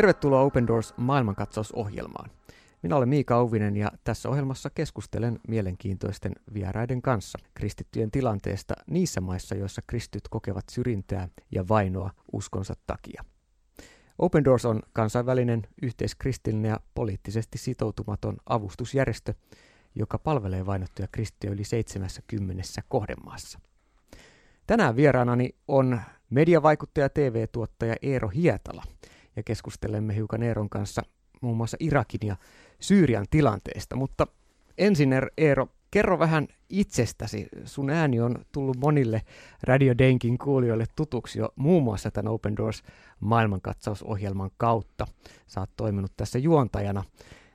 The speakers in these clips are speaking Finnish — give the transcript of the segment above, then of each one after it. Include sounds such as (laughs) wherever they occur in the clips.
Tervetuloa Open Doors maailmankatsausohjelmaan. Minä olen Miika Auvinen ja tässä ohjelmassa keskustelen mielenkiintoisten vieraiden kanssa kristittyjen tilanteesta niissä maissa, joissa kristityt kokevat syrjintää ja vainoa uskonsa takia. Open Doors on kansainvälinen yhteiskristillinen ja poliittisesti sitoutumaton avustusjärjestö, joka palvelee vainottuja kristittyjä yli 70 kohdemaassa. Tänään vieraanani on mediavaikuttaja ja TV-tuottaja Eero Hietala, ja keskustelemme hiukan Eeron kanssa muun muassa Irakin ja Syyrian tilanteesta. Mutta ensin Eero, kerro vähän itsestäsi. Sun ääni on tullut monille Radio Denkin kuulijoille tutuksi jo muun muassa tämän Open Doors maailmankatsausohjelman kautta. Sä oot toiminut tässä juontajana.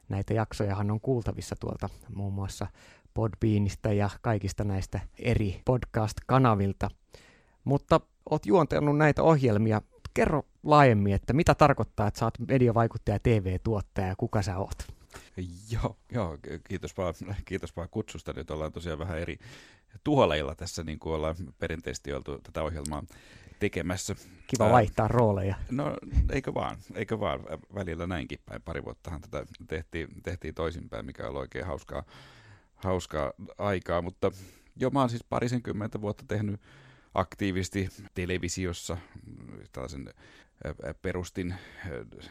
Näitä jaksojahan on kuultavissa tuolta muun muassa Podbeanista ja kaikista näistä eri podcast-kanavilta. Mutta oot juontanut näitä ohjelmia. Kerro laajemmin, että mitä tarkoittaa, että sä oot mediavaikuttaja, TV-tuottaja ja kuka sä oot? Joo, joo kiitos, vaan, (laughs) kiitos vaan kutsusta. Nyt ollaan tosiaan vähän eri tuoleilla tässä, niin kuin ollaan perinteisesti oltu tätä ohjelmaa tekemässä. Kiva vaihtaa rooleja. No, eikö vaan, eikö vaan. Välillä näinkin päin. Pari vuottahan tätä tehtiin, tehtiin toisinpäin, mikä on oikein hauskaa, hauskaa aikaa. Mutta jo mä oon siis parisenkymmentä vuotta tehnyt aktiivisesti televisiossa tällaisen perustin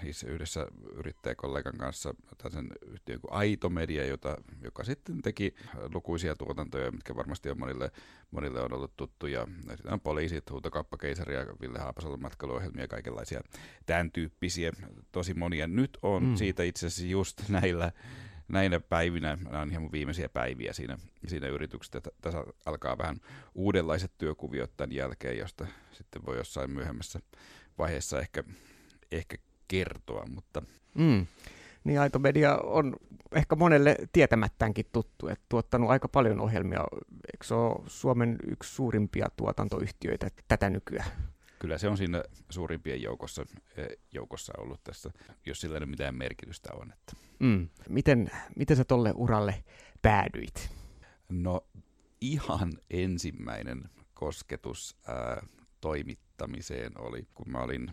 siis yhdessä yrittäjäkollegan kanssa tällaisen yhtiön kuin Aito Media, jota, joka sitten teki lukuisia tuotantoja, mitkä varmasti on monille, monille on ollut tuttuja. Sitten on poliisit, huutokauppakeisari ja Ville Haapasalon matkailuohjelmia, kaikenlaisia tämän tyyppisiä, tosi monia. Nyt on mm. siitä itse asiassa just näillä näinä päivinä, nämä on ihan mun viimeisiä päiviä siinä, siinä yrityksessä, että tässä alkaa vähän uudenlaiset työkuviot tämän jälkeen, josta sitten voi jossain myöhemmässä vaiheessa ehkä, ehkä kertoa, mutta... Mm. Niin Aito Media on ehkä monelle tietämättäänkin tuttu, että tuottanut aika paljon ohjelmia. Eikö se ole Suomen yksi suurimpia tuotantoyhtiöitä tätä nykyään? Kyllä se on siinä suurimpien joukossa, eh, joukossa ollut tässä, jos sillä ei mitään merkitystä on. Että. Mm. Miten, miten sä tolle uralle päädyit? No ihan ensimmäinen kosketus ää, toimittamiseen oli, kun mä olin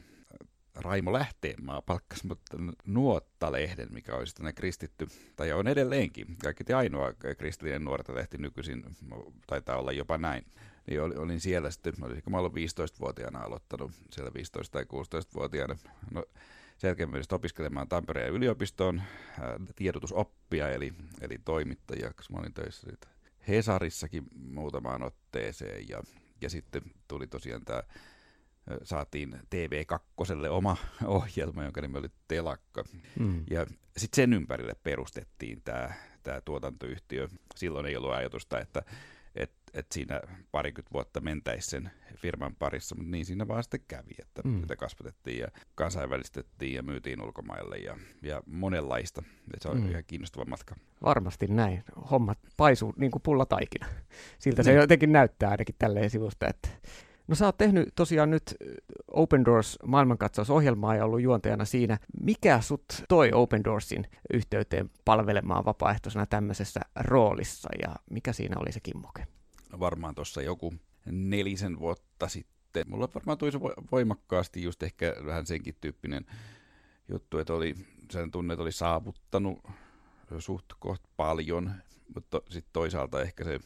Raimo Lähteenmaa palkkas mutta Nuotta-lehden, mikä olisi tänne kristitty, tai on edelleenkin, kaikki ainoa kristillinen nuorta lehti nykyisin, taitaa olla jopa näin. Niin olin siellä sitten, olisiko mä ollut 15-vuotiaana aloittanut, siellä 15- tai 16-vuotiaana. No, sen jälkeen menin opiskelemaan Tampereen yliopistoon ää, tiedotusoppia, eli, eli toimittaja, koska mä olin töissä siitä Hesarissakin muutamaan otteeseen, ja, ja sitten tuli tosiaan tämä saatiin TV2 oma (laughs) ohjelma, jonka nimi oli Telakka. Mm. Ja sitten sen ympärille perustettiin tämä, tämä tuotantoyhtiö. Silloin ei ollut ajatusta, että että siinä parikymmentä vuotta mentäisi sen firman parissa, mutta niin siinä vaan sitten kävi, että mm. sitä kasvatettiin ja kansainvälistettiin ja myytiin ulkomaille ja, ja monenlaista. Ja se on mm. ihan kiinnostava matka. Varmasti näin. Hommat paisuu niin kuin pullataikina. Siltä se niin. jotenkin näyttää ainakin tälleen sivusta, että No sä oot tehnyt tosiaan nyt Open Doors maailmankatsausohjelmaa ja ollut juontajana siinä. Mikä sut toi Open Doorsin yhteyteen palvelemaan vapaaehtoisena tämmöisessä roolissa ja mikä siinä oli se kimmoke? Varmaan tuossa joku nelisen vuotta sitten. Mulla varmaan tuli voimakkaasti just ehkä vähän senkin tyyppinen juttu, että oli, sen tunne, että oli saavuttanut suht koht paljon, mutta sitten toisaalta ehkä se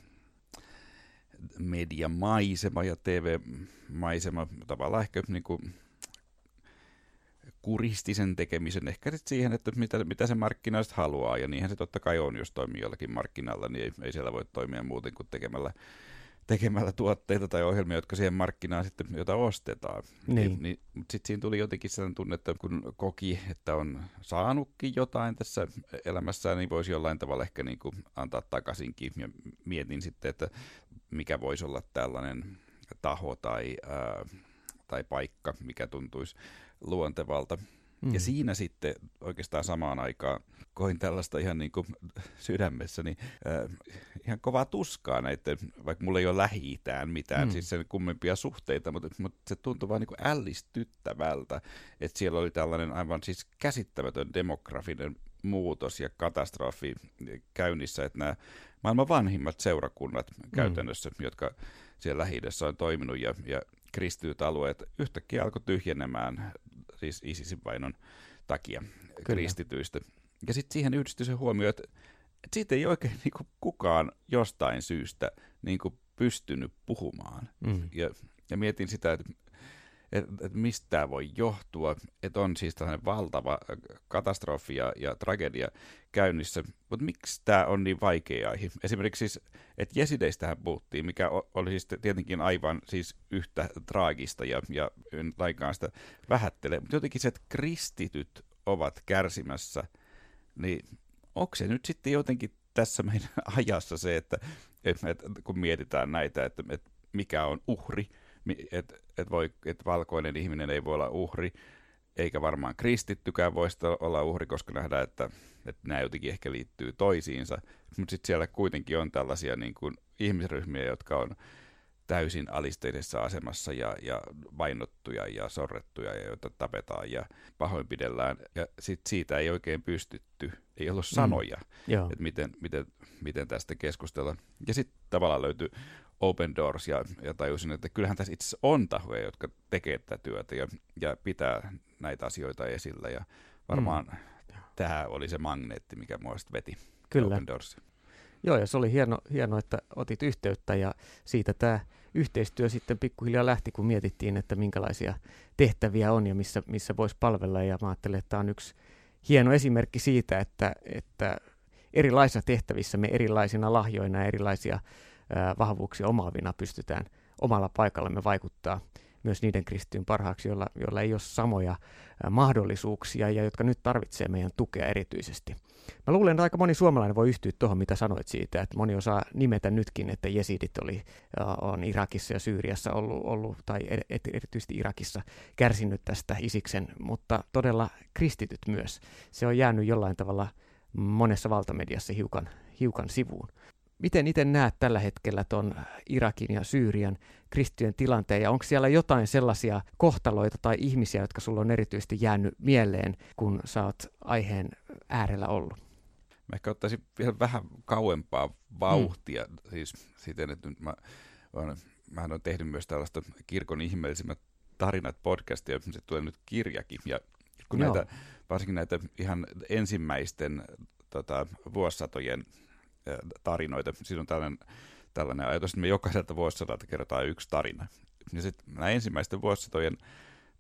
mediamaisema ja TV-maisema tavallaan ehkä niin kuin kuristisen tekemisen ehkä sit siihen, että mitä, mitä se markkinaiset haluaa, ja niinhän se totta kai on, jos toimii jollakin markkinalla, niin ei, ei siellä voi toimia muuten kuin tekemällä, tekemällä tuotteita tai ohjelmia, jotka siihen markkinaan sitten, jota ostetaan. Niin. niin mutta sitten siinä tuli jotenkin sellainen tunne, että kun koki, että on saanutkin jotain tässä elämässään, niin voisi jollain tavalla ehkä niin kuin antaa takaisinkin, ja mietin sitten, että mikä voisi olla tällainen taho tai, ää, tai paikka, mikä tuntuisi luontevalta. Mm. Ja siinä sitten oikeastaan samaan aikaan koin tällaista ihan niin kuin sydämessäni äh, ihan kovaa tuskaa näiden, vaikka mulla ei ole lähi mitään, mm. siis sen kummempia suhteita, mutta, mutta se tuntui vaan niin kuin ällistyttävältä, että siellä oli tällainen aivan siis käsittämätön demografinen muutos ja katastrofi käynnissä, että nämä maailman vanhimmat seurakunnat mm. käytännössä, jotka siellä lähi on toiminut ja, ja kristityt alueet yhtäkkiä alkoi tyhjenemään siis ISISin vainon takia Kyllä. kristityistä. Ja sitten siihen yhdistyi se huomio, että, että siitä ei oikein niin kuin kukaan jostain syystä niin kuin pystynyt puhumaan. Mm. Ja, ja mietin sitä, että että et mistä tämä voi johtua, että on siis tällainen valtava katastrofi ja, ja tragedia käynnissä, mutta miksi tämä on niin vaikea aihe? Esimerkiksi siis, että jesideistähän puhuttiin, mikä oli siis tietenkin aivan siis yhtä traagista ja, ja laikaan sitä vähättele, mutta jotenkin se, että kristityt ovat kärsimässä, niin onko se nyt sitten jotenkin tässä meidän (laughs) ajassa se, että, että, että kun mietitään näitä, että, että mikä on uhri, että et voi, et valkoinen ihminen ei voi olla uhri, eikä varmaan kristittykään voi olla uhri, koska nähdään, että, että nämä jotenkin ehkä liittyy toisiinsa. Mutta sitten siellä kuitenkin on tällaisia niin kuin ihmisryhmiä, jotka on täysin alisteisessa asemassa ja, ja vainottuja ja sorrettuja ja joita tapetaan ja pahoinpidellään. Ja sit siitä ei oikein pystytty, ei ollut mm. sanoja, mm. että miten, miten, miten tästä keskustella. Ja sitten tavallaan löytyi Open Doors ja, ja tajusin, että kyllähän tässä itse on tahoja, jotka tekee tätä työtä ja, ja pitää näitä asioita esillä ja varmaan mm. tämä oli se magneetti, mikä mua veti Kyllä. Open Doors. Joo, ja se oli hieno, hieno, että otit yhteyttä ja siitä tämä yhteistyö sitten pikkuhiljaa lähti, kun mietittiin, että minkälaisia tehtäviä on ja missä, missä voisi palvella. Ja mä ajattelin, että tämä on yksi hieno esimerkki siitä, että, että erilaisissa tehtävissä me erilaisina lahjoina ja erilaisia vahvuuksia omaavina pystytään omalla paikallamme vaikuttaa myös niiden kristittyjen parhaaksi, joilla, joilla ei ole samoja mahdollisuuksia ja jotka nyt tarvitsee meidän tukea erityisesti. Mä luulen, että aika moni suomalainen voi yhtyä tuohon, mitä sanoit siitä, että moni osaa nimetä nytkin, että jesidit oli, on Irakissa ja Syyriassa ollut, ollut tai erityisesti Irakissa kärsinyt tästä Isiksen, mutta todella kristityt myös. Se on jäänyt jollain tavalla monessa valtamediassa hiukan, hiukan sivuun. Miten itse näet tällä hetkellä tuon Irakin ja Syyrian kristittyjen tilanteen, ja onko siellä jotain sellaisia kohtaloita tai ihmisiä, jotka sulla on erityisesti jäänyt mieleen, kun sä oot aiheen äärellä ollut? Mä ehkä ottaisin vielä vähän kauempaa vauhtia, mm. siis siten, että nyt mä, olen, mähän olen tehnyt myös tällaista kirkon ihmeellisimmät tarinat podcastia, se tulee nyt kirjakin, ja kun näitä, varsinkin näitä ihan ensimmäisten tota, vuosisatojen tarinoita. Siinä on tällainen, tällainen ajatus, että me jokaiselta vuosisadalta kerrotaan yksi tarina. Ja sitten nämä ensimmäisten vuosisatojen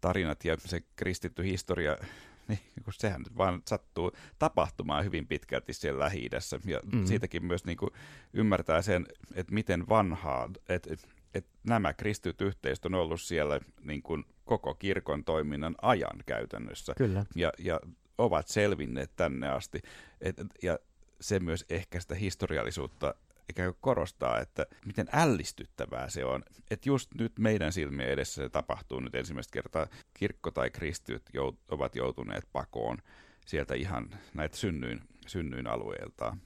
tarinat ja se kristitty historia, (laughs) niin kun sehän nyt vaan sattuu tapahtumaan hyvin pitkälti siellä lähi Ja mm. siitäkin myös niin kuin ymmärtää sen, että miten vanhaa, että, että nämä kristityt yhteisöt on ollut siellä niin kuin koko kirkon toiminnan ajan käytännössä. Kyllä. Ja, ja ovat selvinneet tänne asti. Et, ja se myös ehkä sitä historiallisuutta ikään kuin korostaa, että miten ällistyttävää se on. Että just nyt meidän silmien edessä se tapahtuu nyt ensimmäistä kertaa. Kirkko tai kristityt jout, ovat joutuneet pakoon sieltä ihan näitä synnyin, synnyin alueelta.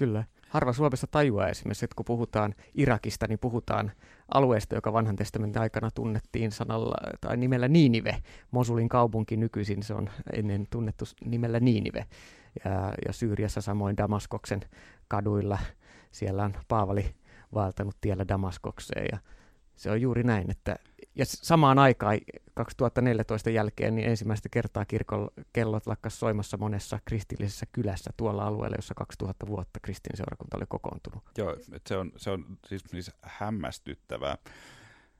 Kyllä. Harva Suomessa tajuaa esimerkiksi, että kun puhutaan Irakista, niin puhutaan alueesta, joka vanhan testamentin aikana tunnettiin sanalla tai nimellä Niinive. Mosulin kaupunki nykyisin se on ennen tunnettu nimellä Niinive ja, ja Syyriassa samoin Damaskoksen kaduilla. Siellä on Paavali vaeltanut tiellä Damaskokseen ja se on juuri näin, että ja samaan aikaan 2014 jälkeen niin ensimmäistä kertaa kirkon kellot lakkas soimassa monessa kristillisessä kylässä tuolla alueella, jossa 2000 vuotta kristinseurakunta oli kokoontunut. Joo, se on, se on siis, siis hämmästyttävää.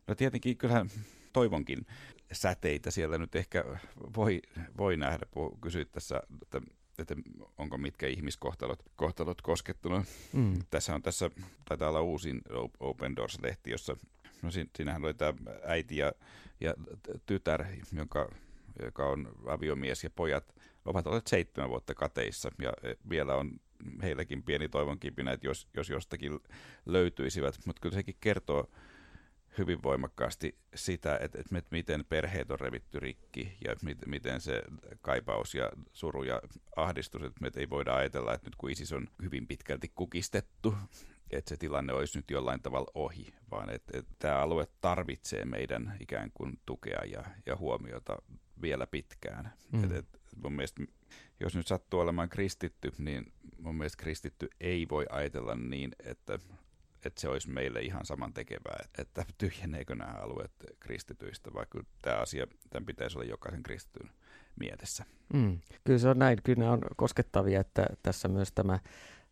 No tietenkin kyllähän toivonkin säteitä siellä nyt ehkä voi, voi nähdä. Kysyit tässä, että että onko mitkä ihmiskohtalot kohtalot koskettunut. Mm. Tässä on tässä, taitaa olla uusin Open Doors-lehti, jossa no siinähän oli tämä äiti ja, ja tytär, jonka, joka on aviomies ja pojat, ovat olleet seitsemän vuotta kateissa ja e, vielä on heilläkin pieni toivonkipinä, että jos, jos jostakin löytyisivät, mutta kyllä sekin kertoo hyvin voimakkaasti sitä, että, että miten perheet on revitty rikki ja miten, miten se kaipaus ja suru ja ahdistus, että me ei voida ajatella, että nyt kun ISIS on hyvin pitkälti kukistettu, että se tilanne olisi nyt jollain tavalla ohi, vaan että, että tämä alue tarvitsee meidän ikään kuin tukea ja, ja huomiota vielä pitkään. Mm. Et, et mun mielestä, jos nyt sattuu olemaan kristitty, niin mun mielestä kristitty ei voi ajatella niin, että että se olisi meille ihan saman tekevää, että tyhjeneekö nämä alueet kristityistä, vaikka tämä asia, tämän pitäisi olla jokaisen kristityn mielessä. Mm. Kyllä se on näin, kyllä ne on koskettavia, että tässä myös tämä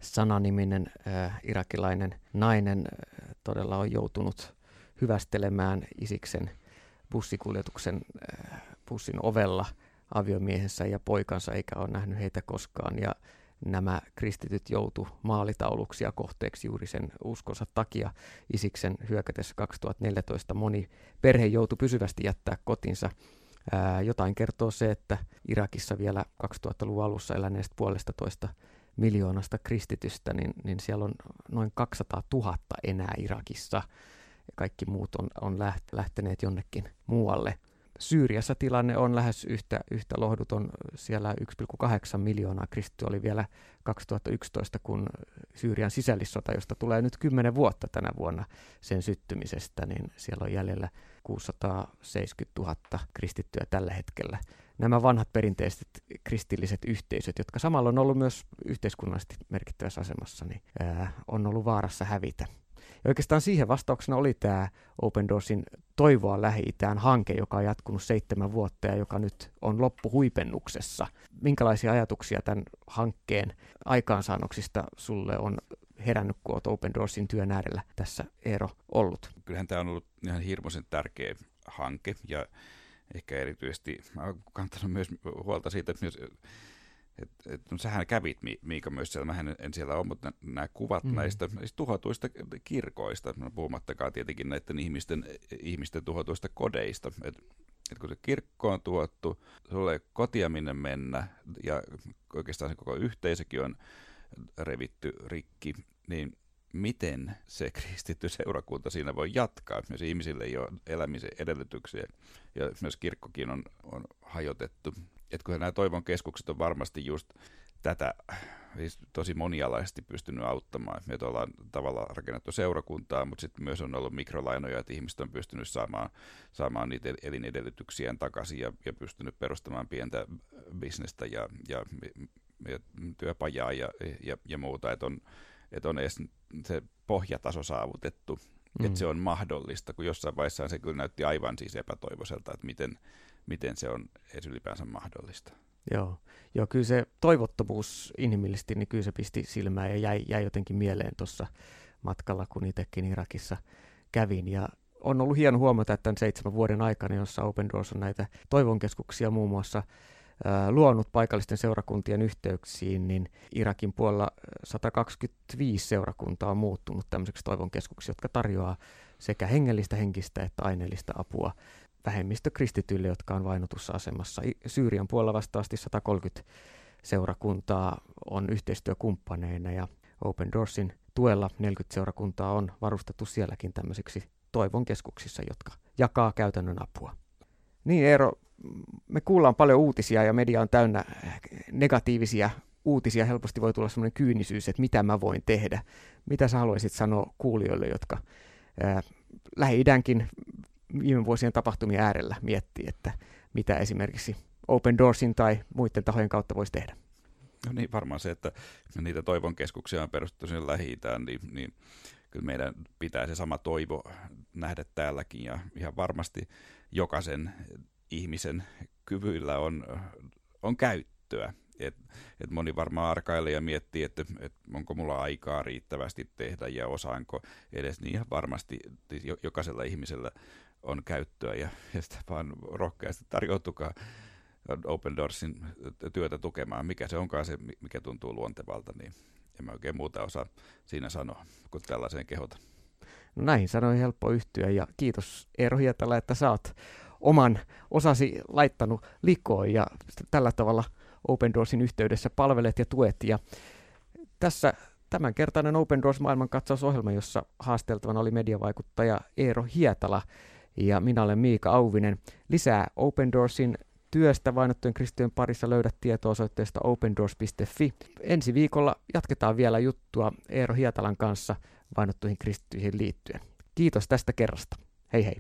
sananiminen äh, irakilainen nainen äh, todella on joutunut hyvästelemään Isiksen bussikuljetuksen äh, bussin ovella aviomiehensä ja poikansa, eikä ole nähnyt heitä koskaan. Ja nämä kristityt joutu maalitauluksia kohteeksi juuri sen uskonsa takia. Isiksen hyökätessä 2014 moni perhe joutui pysyvästi jättää kotinsa. Ää, jotain kertoo se, että Irakissa vielä 2000-luvun alussa eläneestä puolesta toista miljoonasta kristitystä, niin, niin siellä on noin 200 000 enää Irakissa. Kaikki muut on, on lähteneet jonnekin muualle. Syyriassa tilanne on lähes yhtä, yhtä lohduton. Siellä 1,8 miljoonaa kristittyä oli vielä 2011, kun Syyrian sisällissota, josta tulee nyt 10 vuotta tänä vuonna sen syttymisestä, niin siellä on jäljellä 670 000 kristittyä tällä hetkellä. Nämä vanhat perinteiset kristilliset yhteisöt, jotka samalla on ollut myös yhteiskunnallisesti merkittävässä asemassa, niin ää, on ollut vaarassa hävitä. Ja oikeastaan siihen vastauksena oli tämä Open Doorsin Toivoa lähi hanke, joka on jatkunut seitsemän vuotta ja joka nyt on loppuhuipennuksessa. Minkälaisia ajatuksia tämän hankkeen aikaansaannoksista sulle on herännyt, kun olet Open Doorsin työn äärellä tässä Eero ollut? Kyllähän tämä on ollut ihan hirmuisen tärkeä hanke ja ehkä erityisesti mä kantanut myös huolta siitä, että myös et, et, no, sähän kävit, Miika, myös siellä, mä en, en siellä ole, mutta nämä kuvat mm. näistä, näistä tuhotuista kirkoista, no, puhumattakaan tietenkin näiden ihmisten, ihmisten tuhotuista kodeista. Et, et kun se kirkko on tuottu, sulle ei kotia minne mennä, ja oikeastaan se koko yhteisökin on revitty rikki, niin miten se (laughs) kristitty seurakunta siinä voi jatkaa. Myös ihmisille ei ole elämisen edellytyksiä, ja myös kirkkokin on, on hajotettu että kun nämä toivon keskukset on varmasti just tätä siis tosi monialaisesti pystynyt auttamaan. Me ollaan tavallaan rakennettu seurakuntaa, mutta sitten myös on ollut mikrolainoja, että ihmiset on pystynyt saamaan, saamaan niitä elinedellytyksiään takaisin ja, ja pystynyt perustamaan pientä bisnestä ja, ja, ja työpajaa ja, ja, ja muuta, että on, että on edes se pohjataso saavutettu, mm. että se on mahdollista, kun jossain vaiheessa se kyllä näytti aivan siis epätoivoiselta, että miten, miten se on edes ylipäänsä mahdollista. Joo. Joo, kyllä se toivottomuus inhimillisesti, niin kyllä se pisti silmään ja jäi, jäi jotenkin mieleen tuossa matkalla, kun itsekin Irakissa kävin. Ja on ollut hieno huomata, että tämän seitsemän vuoden aikana, jossa Open Doors on näitä toivonkeskuksia muun muassa luonut paikallisten seurakuntien yhteyksiin, niin Irakin puolella 125 seurakuntaa on muuttunut tämmöiseksi toivonkeskuksiksi, jotka tarjoaa sekä hengellistä, henkistä että aineellista apua vähemmistökristityille, jotka on vainotussa asemassa. Syyrian puolella vastaavasti 130 seurakuntaa on yhteistyökumppaneina ja Open Doorsin tuella 40 seurakuntaa on varustettu sielläkin tämmöisiksi toivon keskuksissa, jotka jakaa käytännön apua. Niin Eero, me kuullaan paljon uutisia ja media on täynnä negatiivisia uutisia. Helposti voi tulla semmoinen kyynisyys, että mitä mä voin tehdä. Mitä sä haluaisit sanoa kuulijoille, jotka Lähi-idänkin viime vuosien tapahtumien äärellä miettii, että mitä esimerkiksi Open Doorsin tai muiden tahojen kautta voisi tehdä. No niin, varmaan se, että niitä toivon keskuksia on perustettu sinne lähi niin, niin kyllä meidän pitää se sama toivo nähdä täälläkin ja ihan varmasti jokaisen ihmisen kyvyillä on, on käyttöä. Et, et moni varmaan arkailee ja miettii, että et onko mulla aikaa riittävästi tehdä ja osaanko edes niin varmasti siis jokaisella ihmisellä on käyttöä ja, ja sitä vaan rohkeasti tarjoutukaa Open Doorsin työtä tukemaan, mikä se onkaan se, mikä tuntuu luontevalta, niin en mä oikein muuta osaa siinä sanoa, kun tällaiseen kehotan. No näihin sanoihin helppo yhtyä ja kiitos Eero Hietala, että oot oman osasi laittanut likoon ja tällä tavalla Open Doorsin yhteydessä palvelet ja tuet. Ja tässä tämänkertainen Open Doors maailmankatsausohjelma, jossa haasteltavana oli mediavaikuttaja Eero Hietala ja minä olen Miika Auvinen. Lisää Open Doorsin työstä vainottujen kristittyjen parissa löydät tietoa osoitteesta opendoors.fi. Ensi viikolla jatketaan vielä juttua Eero Hietalan kanssa vainottuihin kristittyihin liittyen. Kiitos tästä kerrasta. Hei hei!